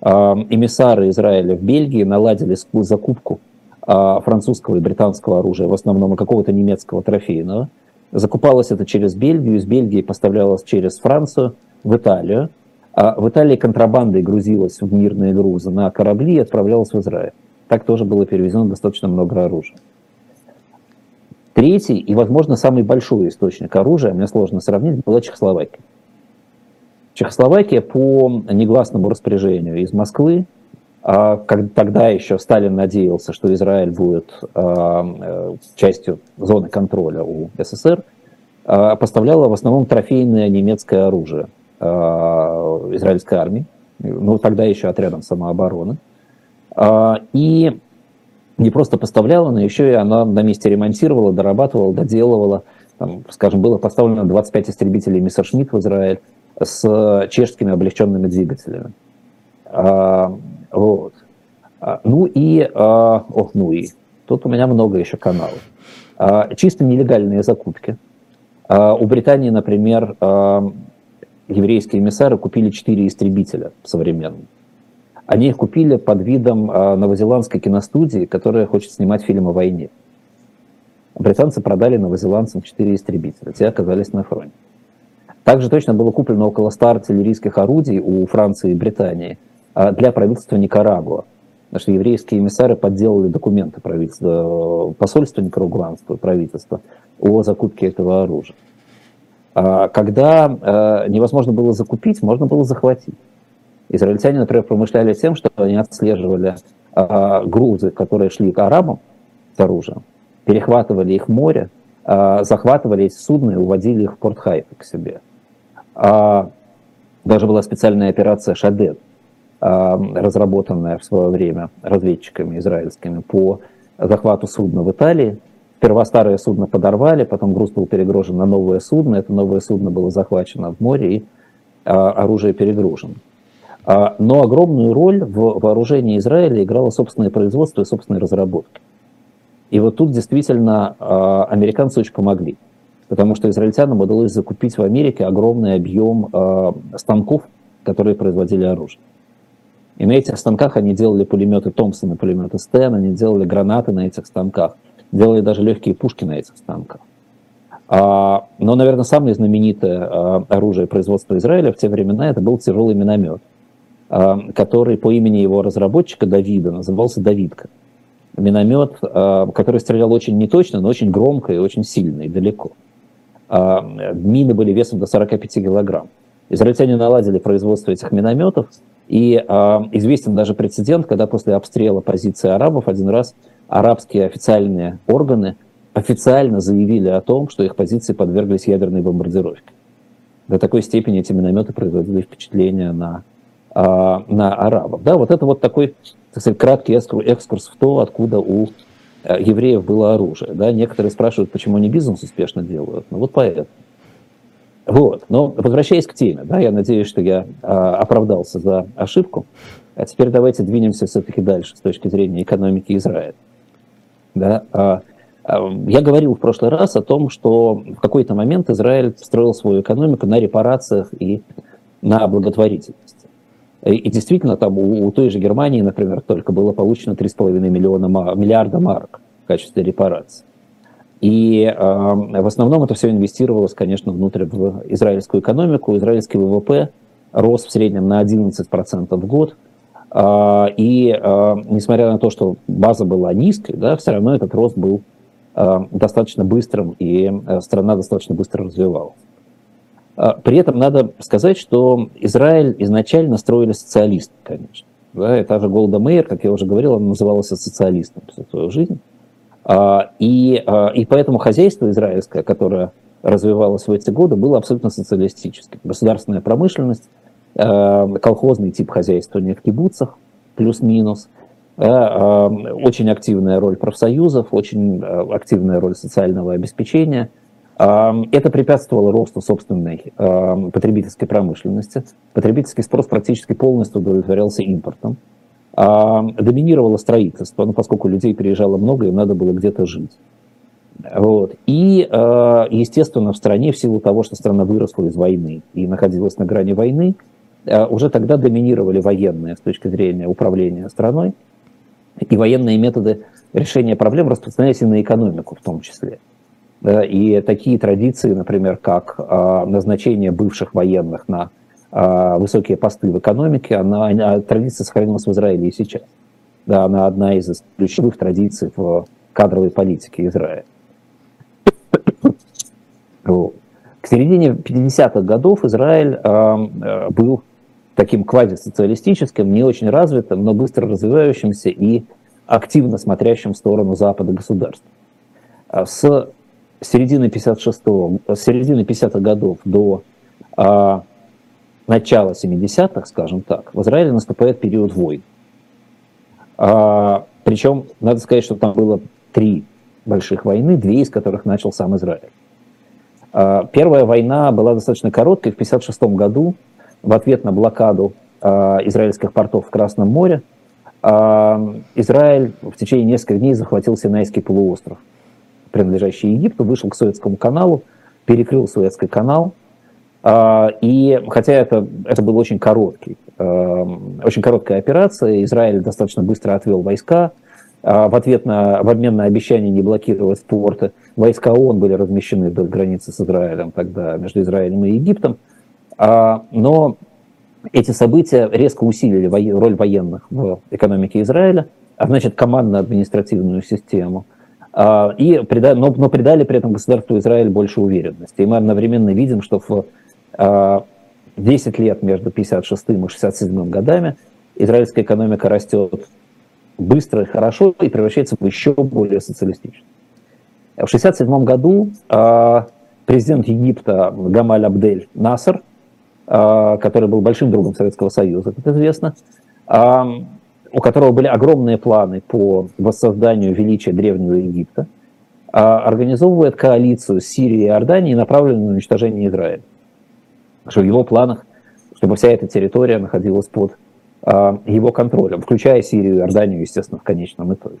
Э, эмиссары Израиля в Бельгии наладили закупку а, французского и британского оружия, в основном и какого-то немецкого трофейного. Закупалось это через Бельгию, из Бельгии поставлялось через Францию в Италию. А в Италии контрабандой грузилось в мирные грузы на корабли и отправлялось в Израиль. Так тоже было перевезено достаточно много оружия. Третий и, возможно, самый большой источник оружия, мне сложно сравнить, была Чехословакия. Чехословакия по негласному распоряжению из Москвы а, как, тогда еще Сталин надеялся, что Израиль будет а, э, частью зоны контроля у СССР, а, поставляла в основном трофейное немецкое оружие израильской армии, ну тогда еще отрядом самообороны. И не просто поставляла, но еще и она на месте ремонтировала, дорабатывала, доделывала. Там, скажем, было поставлено 25 истребителей Мессершмитт в Израиль с чешскими облегченными двигателями. Вот. А, ну и, а, ох, ну и, тут у меня много еще каналов. А, чисто нелегальные закупки. У Британии, например, еврейские эмиссары купили четыре истребителя современных. Они их купили под видом новозеландской киностудии, которая хочет снимать фильм о войне. Британцы продали новозеландцам четыре истребителя, те оказались на фронте. Также точно было куплено около 100 артиллерийских орудий у Франции и Британии – а, для правительства Никарагуа. Потому что еврейские эмиссары подделали документы правительства, посольства никарагуанского правительства о закупке этого оружия. А, когда а, невозможно было закупить, можно было захватить. Израильтяне, например, промышляли тем, что они отслеживали грузы, которые шли к арабам с оружием, перехватывали их в море, захватывали эти судна и уводили их в порт Хайфа к себе. Даже была специальная операция «Шадет», разработанная в свое время разведчиками израильскими по захвату судна в Италии. Сперва старое судно подорвали, потом груз был перегружен на новое судно. Это новое судно было захвачено в море и оружие перегружено. Но огромную роль в вооружении Израиля играло собственное производство и собственные разработки. И вот тут действительно американцы очень помогли, потому что израильтянам удалось закупить в Америке огромный объем станков, которые производили оружие. И на этих станках они делали пулеметы Томпсона, пулеметы Стен, они делали гранаты на этих станках, делали даже легкие пушки на этих станках. А, но, наверное, самое знаменитое а, оружие производства Израиля в те времена это был тяжелый миномет, а, который по имени его разработчика Давида назывался Давидка. Миномет, а, который стрелял очень неточно, но очень громко и очень сильно и далеко. А, мины были весом до 45 килограмм. Израильтяне наладили производство этих минометов, И э, известен даже прецедент, когда после обстрела позиции арабов один раз арабские официальные органы официально заявили о том, что их позиции подверглись ядерной бомбардировке. До такой степени эти минометы производили впечатление на, э, на арабов. Да, вот это вот такой, так сказать, краткий экскурс в то, откуда у э, евреев было оружие. Да? Некоторые спрашивают, почему они бизнес успешно делают. Ну вот поэтому. Вот. Но возвращаясь к теме, да, я надеюсь, что я а, оправдался за ошибку. А теперь давайте двинемся все-таки дальше с точки зрения экономики Израиля. Да, а, а, я говорил в прошлый раз о том, что в какой-то момент Израиль строил свою экономику на репарациях и на благотворительности. И, действительно, там у, у той же Германии, например, только было получено 3,5 миллиона, миллиарда марок в качестве репараций. И э, в основном это все инвестировалось, конечно, внутрь в израильскую экономику. Израильский ВВП рос в среднем на 11% в год. Э, и э, несмотря на то, что база была низкой, да, все равно этот рост был э, достаточно быстрым, и э, страна достаточно быстро развивалась. При этом надо сказать, что Израиль изначально строили социалисты, конечно. Да, и та же Голда Мейер, как я уже говорил, она называлась социалистом всю свою жизнь. А, и, а, и поэтому хозяйство израильское, которое развивалось в эти годы, было абсолютно социалистическим. Государственная промышленность, а, колхозный тип хозяйства не в кибуцах, плюс-минус, очень активная роль профсоюзов, очень активная роль социального обеспечения. Это препятствовало росту собственной потребительской промышленности. Потребительский спрос практически полностью удовлетворялся импортом. Доминировало строительство, ну, поскольку людей переезжало много, им надо было где-то жить. Вот. И, а, естественно, в стране, в силу того, что страна выросла из войны и находилась на грани войны, а, уже тогда доминировали военные с точки зрения управления страной, и военные методы решения проблем распространялись и на экономику в том числе. И такие традиции, например, как назначение бывших военных на а, высокие посты в экономике, она, она, традиция сохранилась в Израиле и сейчас. Да, она одна из ключевых традиций в кадровой политике Израиля. К середине 50-х годов Израиль э, был таким квазисоциалистическим, не очень развитым, но быстро развивающимся и активно смотрящим в сторону Запада государств. С середины 56-го, с середины 50-х годов до начала 70-х, скажем так, в Израиле наступает период войн. А, причем, надо сказать, что там было три больших войны, две из которых начал сам Израиль. А, первая война была достаточно короткой. В 1956 году в ответ на блокаду а, израильских портов в Красном море а, Израиль в течение нескольких дней захватил Синайский полуостров, принадлежащий Египту, вышел к Суэцкому каналу, перекрыл Суэцкий канал – а, и хотя это, это был очень короткий, эм, очень короткая операция, Израиль достаточно быстро отвел войска, а, в ответ на, в обмен на обещание не блокировать порты, войска ООН были размещены вдоль границы с Израилем тогда, между Израилем и Египтом. А, но эти события резко усилили роль военных в экономике Израиля, а значит командно-административную систему. И, но, но придали при этом государству Израиль больше уверенности. И мы одновременно видим, что в 10 а, лет между 56 и 67 годами израильская экономика растет быстро и хорошо и превращается в еще более социалистичную. В 67 году а, президент Египта Гамаль Абдель Насер, а, который был большим другом Советского Союза, как известно, у которого были огромные планы по воссозданию величия Древнего Египта, организовывает коалицию с Сирией и Иорданией, направленную на уничтожение Израиля что в его планах, чтобы вся эта территория находилась под э, его контролем, включая Сирию и Иорданию, естественно, в конечном итоге.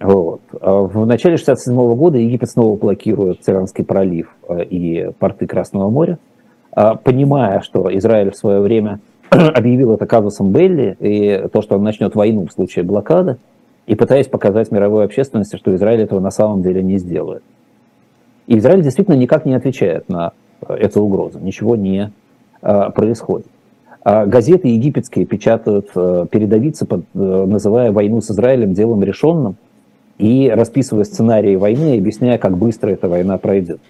Вот. А в начале 1967 года Египет снова блокирует Тиранский пролив и порты Красного моря, понимая, что Израиль в свое время объявил это казусом Белли, и то, что он начнет войну в случае блокады, и пытаясь показать мировой общественности, что Израиль этого на самом деле не сделает. И Израиль действительно никак не отвечает на эта угроза. Ничего не а, происходит. А газеты египетские печатают э, передовицы, э, называя войну с Израилем делом решенным и расписывая сценарии войны объясняя, как быстро эта война пройдет.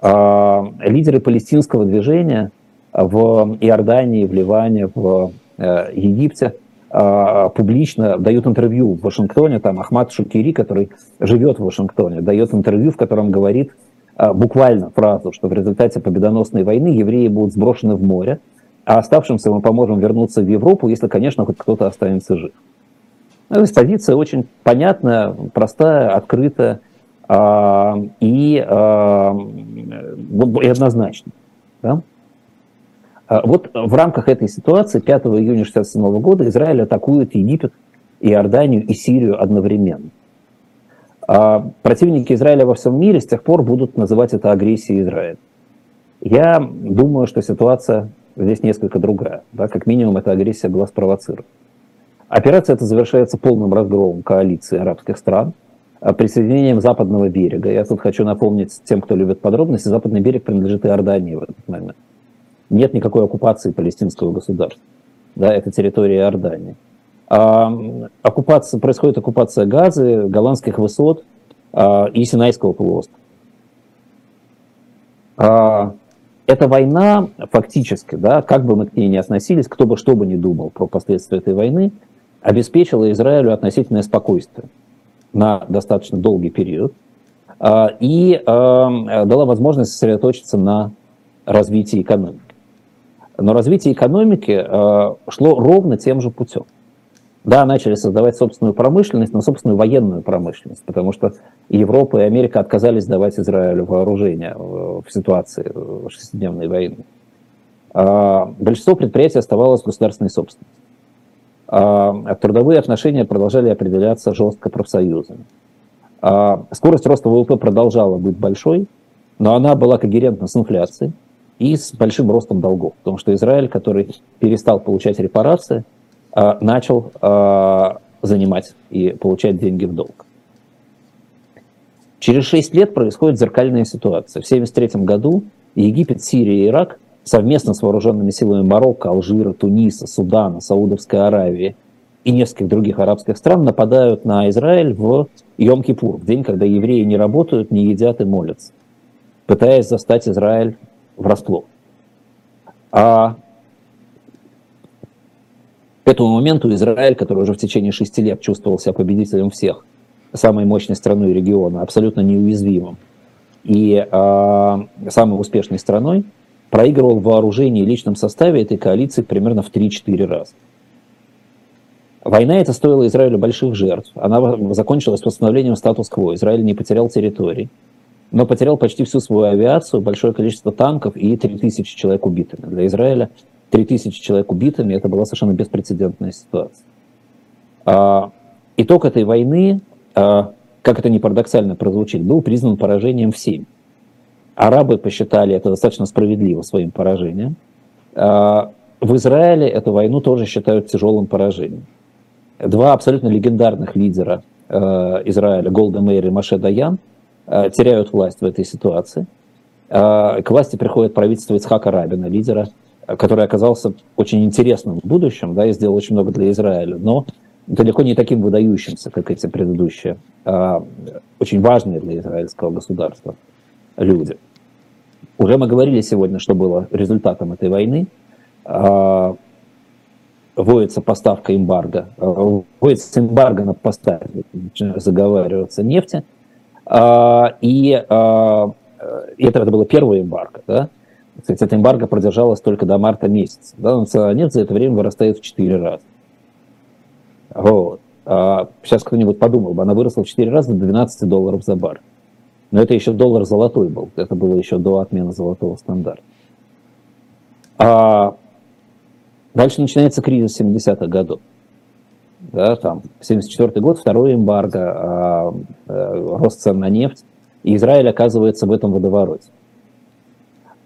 А, лидеры палестинского движения в Иордании, в Ливане, в Египте публично дают интервью в Вашингтоне, там Ахмад Шукири, который живет в Вашингтоне, дает интервью, в котором говорит буквально фразу, что в результате победоносной войны евреи будут сброшены в море, а оставшимся мы поможем вернуться в Европу, если, конечно, хоть кто-то останется жив. Ну, то есть позиция очень понятная, простая, открытая э, и, э, и однозначная. Да? А вот в рамках этой ситуации 5 июня 1967 года Израиль атакует Египет, Иорданию и Сирию одновременно. А противники Израиля во всем мире с тех пор будут называть это агрессией Израиля. Я думаю, что ситуация здесь несколько другая. Да? Как минимум, эта агрессия была спровоцирована. Операция эта завершается полным разгромом коалиции арабских стран, а присоединением западного берега. Я тут хочу напомнить тем, кто любит подробности, западный берег принадлежит Иордании в этот момент. Нет никакой оккупации палестинского государства. Да, это территория Иордании. А, оккупация, происходит оккупация Газы, голландских высот а, и Синайского полуострова. А, эта война фактически, да, как бы мы к ней ни относились, кто бы что бы ни думал про последствия этой войны, обеспечила Израилю относительное спокойствие на достаточно долгий период а, и а, дала возможность сосредоточиться на развитии экономики. Но развитие экономики а, шло ровно тем же путем. Да, начали создавать собственную промышленность, но собственную военную промышленность, потому что Европа и Америка отказались давать Израилю вооружение в ситуации шестидневной войны. Большинство предприятий оставалось государственной собственностью. А, трудовые отношения продолжали определяться жестко профсоюзами. А, скорость роста ВВП продолжала быть большой, но она была когерентна с инфляцией и с большим ростом долгов. Потому что Израиль, который перестал получать репарации, а, начал занимать и получать деньги в долг. Через 6 лет происходит зеркальная ситуация. В 1973 году Египет, Сирия и Ирак совместно с вооруженными силами Марокко, Алжира, Туниса, Судана, Саудовской Аравии и нескольких других арабских стран нападают на Израиль в Йом-Кипур, в день, когда евреи не работают, не едят и молятся, пытаясь застать Израиль врасплох. А к этому моменту Израиль, который уже в течение шести лет чувствовал себя победителем всех, самой мощной страной региона, абсолютно неуязвимым, и э, самой успешной страной, проигрывал в вооружении и личном составе этой коалиции примерно в 3-4 раза. Война эта стоила Израилю больших жертв. Она закончилась восстановлением статус-кво. Израиль не потерял территории, но потерял почти всю свою авиацию, большое количество танков и 3000 человек убитыми. Для Израиля 3000 человек убитыми – это была совершенно беспрецедентная ситуация. А, итог этой войны, а, как это не парадоксально прозвучит, был признан поражением всеми. Арабы посчитали это достаточно справедливо своим поражением. А, в Израиле эту войну тоже считают тяжелым поражением. Два абсолютно легендарных лидера э, Израиля, Голда Мейер и Маше Даян, теряют власть в этой ситуации. Э, к власти приходит правительство Ицхака Рабина, лидера, который оказался очень интересным в будущем, да, и сделал очень много для Израиля, но далеко не таким выдающимся, как эти предыдущие, очень важные для израильского государства люди. Уже мы говорили сегодня, что было результатом этой войны. Вводится поставка эмбарго, вводится эмбарго на поставки, заговариваться нефти. А, и это, это было первое эмбарго. Да? Кстати, эта эмбарго продержалась только до марта месяца. Да? нефти за это время вырастает в 4 раза. Вот. Сейчас кто-нибудь подумал бы, она выросла в 4 раза до 12 долларов за бар. Но это еще доллар золотой был. Это было еще до отмены золотого стандарта. А дальше начинается кризис 70-х годов. Да, там, 74 год, второй эмбарго, а, а, рост цен на нефть, и Израиль оказывается в этом водовороте.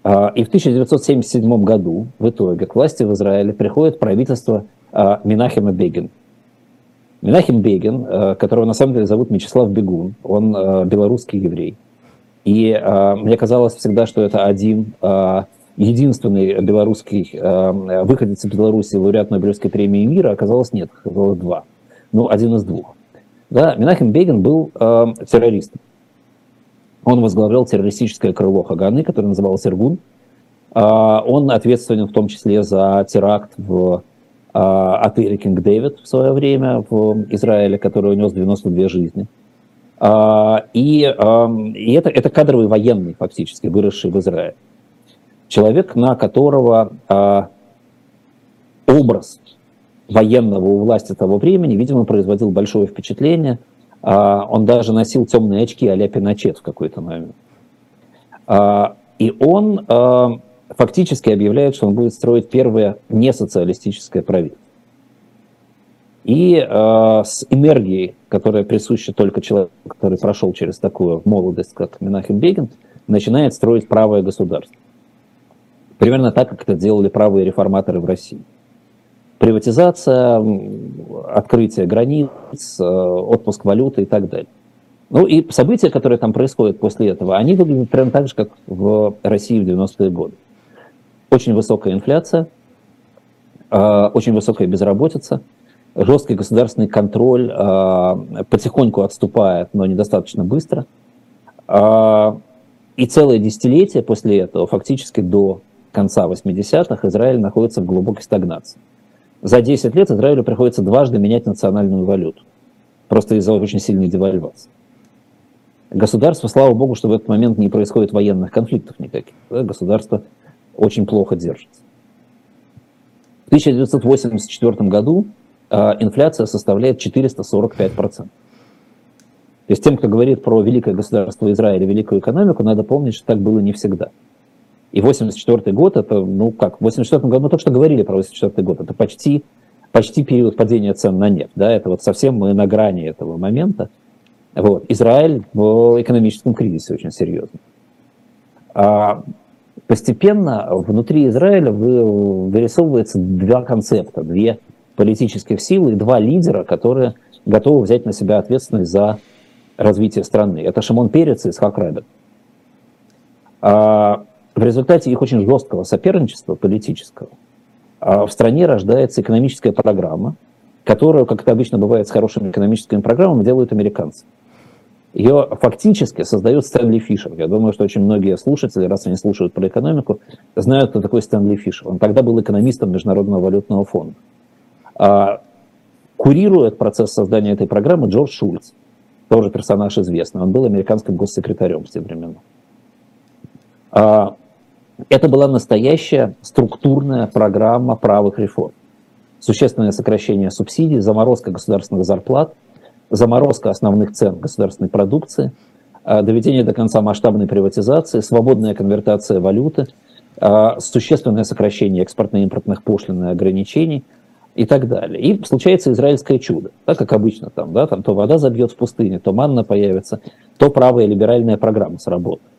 А, и в 1977 году в итоге к власти в Израиле приходит правительство а, Минахема Бегина. Минахим Бегин, э, которого на самом деле зовут Мячеслав Бегун, он э, белорусский еврей. И э, мне казалось всегда, что это один единственный белорусский выходец из Беларуси, лауреат Нобелевской премии мира, оказалось нет, оказалось два. Ну, один из двух. Да, Минахим Бегин был э, террористом. Он возглавлял террористическое крыло Хаганы, которое называлось Иргун. Он ответственен в том числе за теракт в отеле Кинг Дэвид в свое время в Израиле, который унес 92 жизни. И, и это, это кадровый военный, фактически, выросший в Израиле. Человек, на которого образ военного у власти того времени, видимо, производил большое впечатление. А, он даже носил темные очки а-ля Пиночет в какой-то момент. А, и он фактически объявляет, что он будет строить первое несоциалистическое правительство. И с энергией, которая присуща только человеку, который прошел через такую молодость, как Минахим Бегин, начинает строить правое государство. Примерно так, как это делали правые реформаторы в России приватизация, открытие границ, э, отпуск валюты и так далее. Ну и события, которые там происходят после этого, они выглядят прямо так же, как в России в 90-е годы. Очень высокая инфляция, э, очень высокая безработица, жесткий государственный контроль э, потихоньку отступает, но недостаточно быстро. И целое десятилетие после этого, фактически до конца 80-х, Израиль находится в глубокой стагнации за 10 лет Израилю приходится дважды менять национальную валюту. Просто из-за очень сильной девальвации. Государство, слава богу, что в этот момент не происходит военных конфликтов никаких. Да? Государство очень плохо держится. В 1984 году э, инфляция составляет 445%. То есть тем, кто говорит про великое государство Израиля, великую экономику, надо помнить, что так было не всегда. И 84 год, это, ну как, в 84 году мы только что говорили про 84 год, это почти, почти период падения цен на нефть, да, это вот совсем мы на грани этого момента. Вот. Израиль в экономическом кризисе очень серьезно. А постепенно внутри Израиля вырисовывается два концепта, две политических силы и два лидера, которые готовы взять на себя ответственность за развитие страны. Это Шимон Перец и Исхак Рабин. В результате их очень жесткого соперничества политического а, в стране рождается экономическая программа, которую, как это обычно бывает с хорошими экономическими программами, делают американцы. Ее фактически создает Стэнли Фишер. Я думаю, что очень многие слушатели, раз они слушают про экономику, знают, кто такой Стэнли Фишер. Он тогда был экономистом Международного валютного фонда. А, курирует процесс создания этой программы Джордж Шульц, тоже персонаж известный. Он был американским госсекретарем в те времена. Это была настоящая структурная программа правых реформ. Существенное сокращение субсидий, заморозка государственных зарплат, заморозка основных цен государственной продукции, а, доведение до конца масштабной приватизации, свободная конвертация валюты, а, существенное сокращение экспортно-импортных пошлин и ограничений и так далее. И случается израильское чудо, так как обычно там, да, там то вода забьет в пустыне, то манна появится, то правая либеральная программа сработает.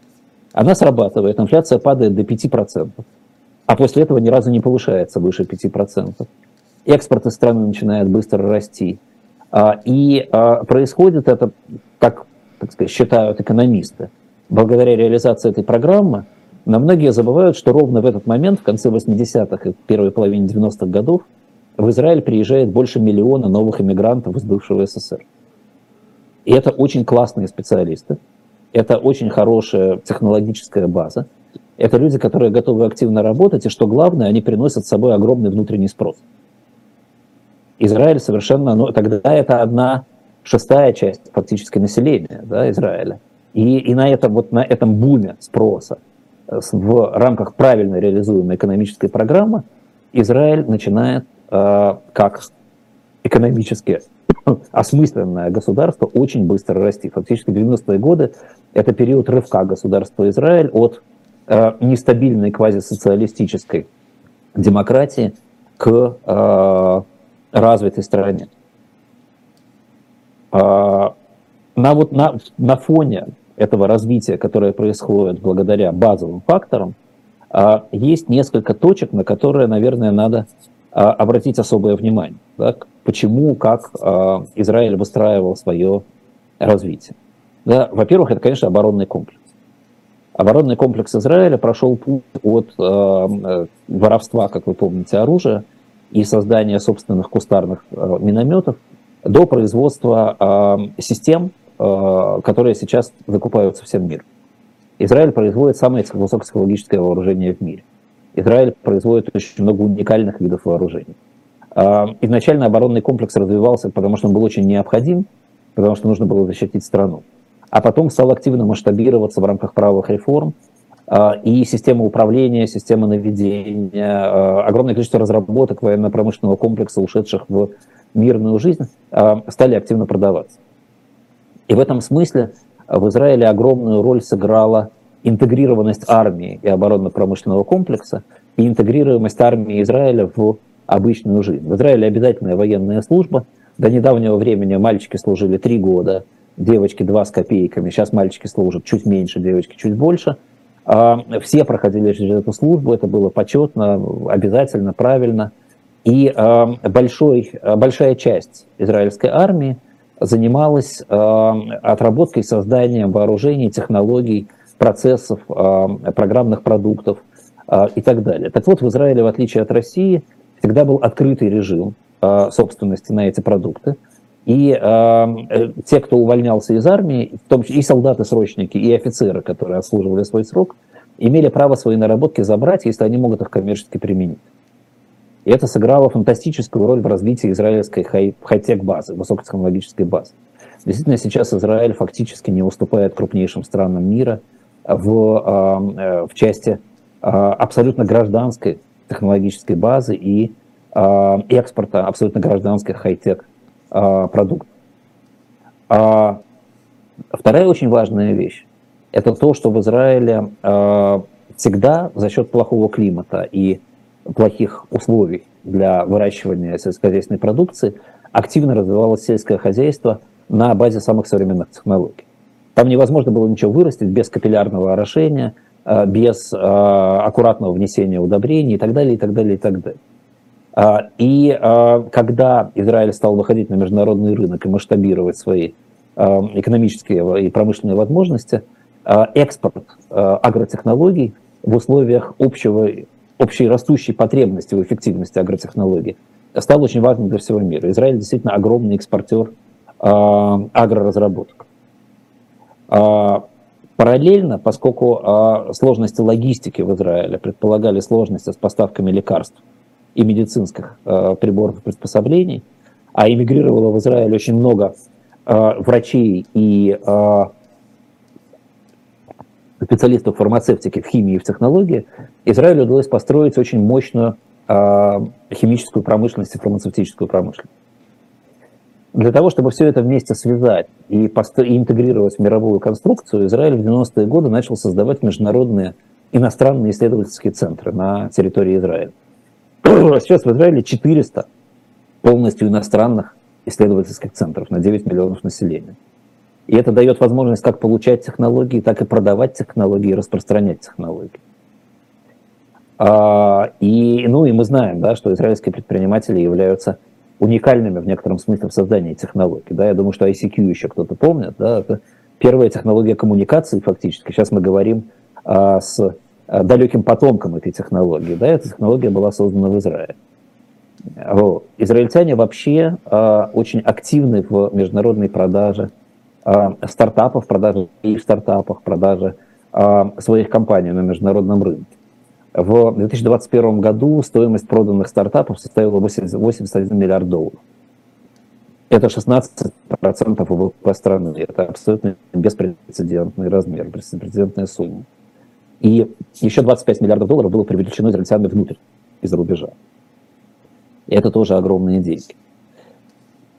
Она срабатывает, инфляция падает до 5%, а после этого ни разу не повышается выше 5%. Экспорт из страны начинает быстро расти. А, и а, происходит это, как так сказать, считают экономисты, благодаря реализации этой программы, но многие забывают, что ровно в этот момент, в конце 80-х и первой половине 90-х годов, в Израиль приезжает больше миллиона новых иммигрантов из бывшего СССР. И это очень классные специалисты, это очень хорошая технологическая база. Это люди, которые готовы активно работать, и что главное, они приносят с собой огромный внутренний спрос. Израиль совершенно, ну, тогда это одна шестая часть фактически населения да, Израиля. И, и на, этом, вот на этом буме спроса э, в рамках правильно реализуемой экономической программы Израиль начинает э, как экономически осмысленное государство очень быстро расти. Фактически 90-е годы – это период рывка государства Израиль от э, нестабильной квазисоциалистической демократии к э, развитой стране. Э, на, вот на, на фоне этого развития, которое происходит благодаря базовым факторам, есть несколько точек, на которые, наверное, надо обратить особое внимание. Да? почему, как Израиль выстраивал свое развитие. Да, во-первых, это, конечно, оборонный комплекс. Оборонный комплекс Израиля прошел путь от э, э, воровства, как вы помните, оружия и создания собственных кустарных э, минометов до производства э, систем, э, которые сейчас закупаются всем миром. Израиль производит самое высокотехнологическое вооружение в мире. Израиль производит очень много уникальных видов вооружений. А, изначально оборонный комплекс развивался, потому что он был очень необходим, потому что нужно было защитить страну. А потом стал активно масштабироваться в рамках правовых реформ, а, и система управления, система наведения, а, огромное количество разработок военно-промышленного комплекса, ушедших в мирную жизнь, стали активно продаваться. И в этом смысле в Израиле огромную роль сыграла интегрированность армии и оборонно-промышленного комплекса и интегрируемость армии Израиля в обычную жизнь. В Израиле обязательная военная служба. До недавнего времени мальчики служили три года, девочки два с копейками. Сейчас мальчики служат чуть меньше, девочки чуть больше. А, все проходили через эту службу, это было почетно, обязательно, правильно. И а, большой, большая часть израильской армии занималась а, отработкой, созданием вооружений, технологий, процессов, программных продуктов и так далее. Так вот, в Израиле, в отличие от России, всегда был открытый режим собственности на эти продукты. И э, э, те, кто увольнялся из армии, в том числе и солдаты-срочники, и офицеры, которые отслуживали свой срок, имели право свои наработки забрать, если они могут их коммерчески применить. И это сыграло фантастическую роль в развитии израильской хай- хай-тек базы, высокотехнологической базы. Действительно, сейчас Израиль фактически не уступает крупнейшим странам мира в, э, в части абсолютно гражданской технологической базы и э, экспорта абсолютно гражданских хай-тек э, продуктов. А вторая очень важная вещь – это то, что в Израиле э, всегда за счет плохого климата и плохих условий для выращивания сельскохозяйственной продукции активно развивалось сельское хозяйство на базе самых современных технологий. Там невозможно было ничего вырастить без капиллярного орошения, Э, без аккуратного внесения удобрений и так далее, и так далее, и так далее. А, и э, когда Израиль стал выходить на международный рынок и масштабировать свои экономические и промышленные возможности, экспорт агротехнологий в условиях общего, общей растущей потребности в эффективности агротехнологий стал очень важным для всего мира. Израиль действительно огромный экспортер агроразработок. А, Параллельно, поскольку сложности логистики в Израиле предполагали сложности с поставками лекарств и медицинских э, приборов и приспособлений, а эмигрировало в Израиль очень много э, врачей и э, специалистов фармацевтики в химии и в технологии, Израилю удалось построить очень мощную э, химическую промышленность и фармацевтическую промышленность. Для того, чтобы все это вместе связать и, и интегрировать в мировую конструкцию, Израиль в 90-е годы начал создавать международные иностранные исследовательские центры на территории Израиля. Сейчас в Израиле 400 полностью иностранных исследовательских центров на 9 миллионов населения. И это дает возможность как получать технологии, так и продавать технологии распространять технологии. А, и, ну, и мы знаем, да, что израильские предприниматели являются уникальными в некотором смысле в создании технологий. Да? Я думаю, что ICQ еще кто-то помнит. Да? Это первая технология коммуникации фактически. Сейчас мы говорим а, с а, далеким потомком этой технологии. Да? Эта технология была создана в Израиле. Израильтяне вообще а, очень активны в международной продаже а, стартапов, продаже и стартапах, продаже своих компаний на международном рынке. В 2021 году стоимость проданных стартапов составила 81 миллиард долларов. Это 16% ВВП страны. Это абсолютно беспрецедентный размер, беспрецедентная сумма. И еще 25 миллиардов долларов было привлечено израильтянами внутрь, из-за рубежа. И это тоже огромные деньги.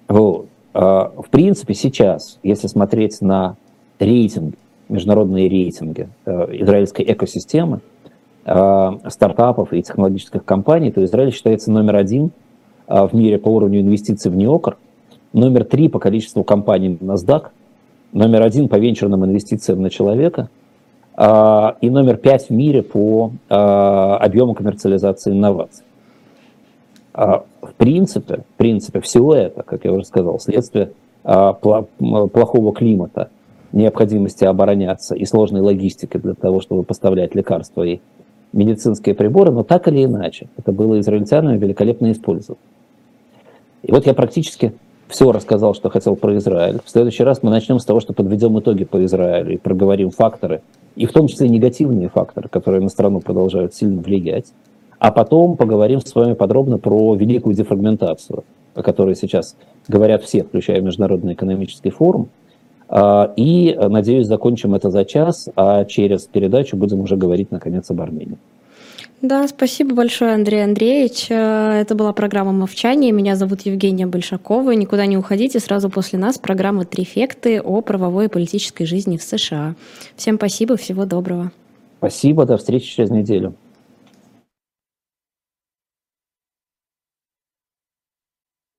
Вот. А, в принципе, сейчас, если смотреть на рейтинги, международные рейтинги э, израильской экосистемы, Э, стартапов и технологических компаний, то Израиль считается номер один э, в мире по уровню инвестиций в неокр, номер три по количеству компаний на NASDAQ, номер один по венчурным инвестициям на человека и номер пять в мире по объему коммерциализации инноваций. В принципе, в принципе, все это, как я уже сказал, следствие плохого климата, необходимости обороняться и сложной логистики для того, чтобы поставлять лекарства и медицинские приборы, но так или иначе, это было израильтянами великолепно использовано. И вот я практически все рассказал, что хотел про Израиль. В следующий раз мы начнем с того, что подведем итоги по Израилю и проговорим факторы и в том числе негативные факторы, которые на страну продолжают сильно влиять. А потом поговорим с вами подробно про великую дефрагментацию, о которой сейчас говорят все, включая Международный экономический форум. А, и, надеюсь, закончим это за час, а через передачу будем уже говорить, наконец, об Армении. Да, спасибо большое, Андрей Андреевич. Э, это была программа «Мовчание». Меня зовут Евгения Большакова. Никуда не уходите. Сразу после нас программа «Трифекты» о правовой и политической жизни в США. Всем спасибо, всего доброго. Спасибо, до встречи через неделю.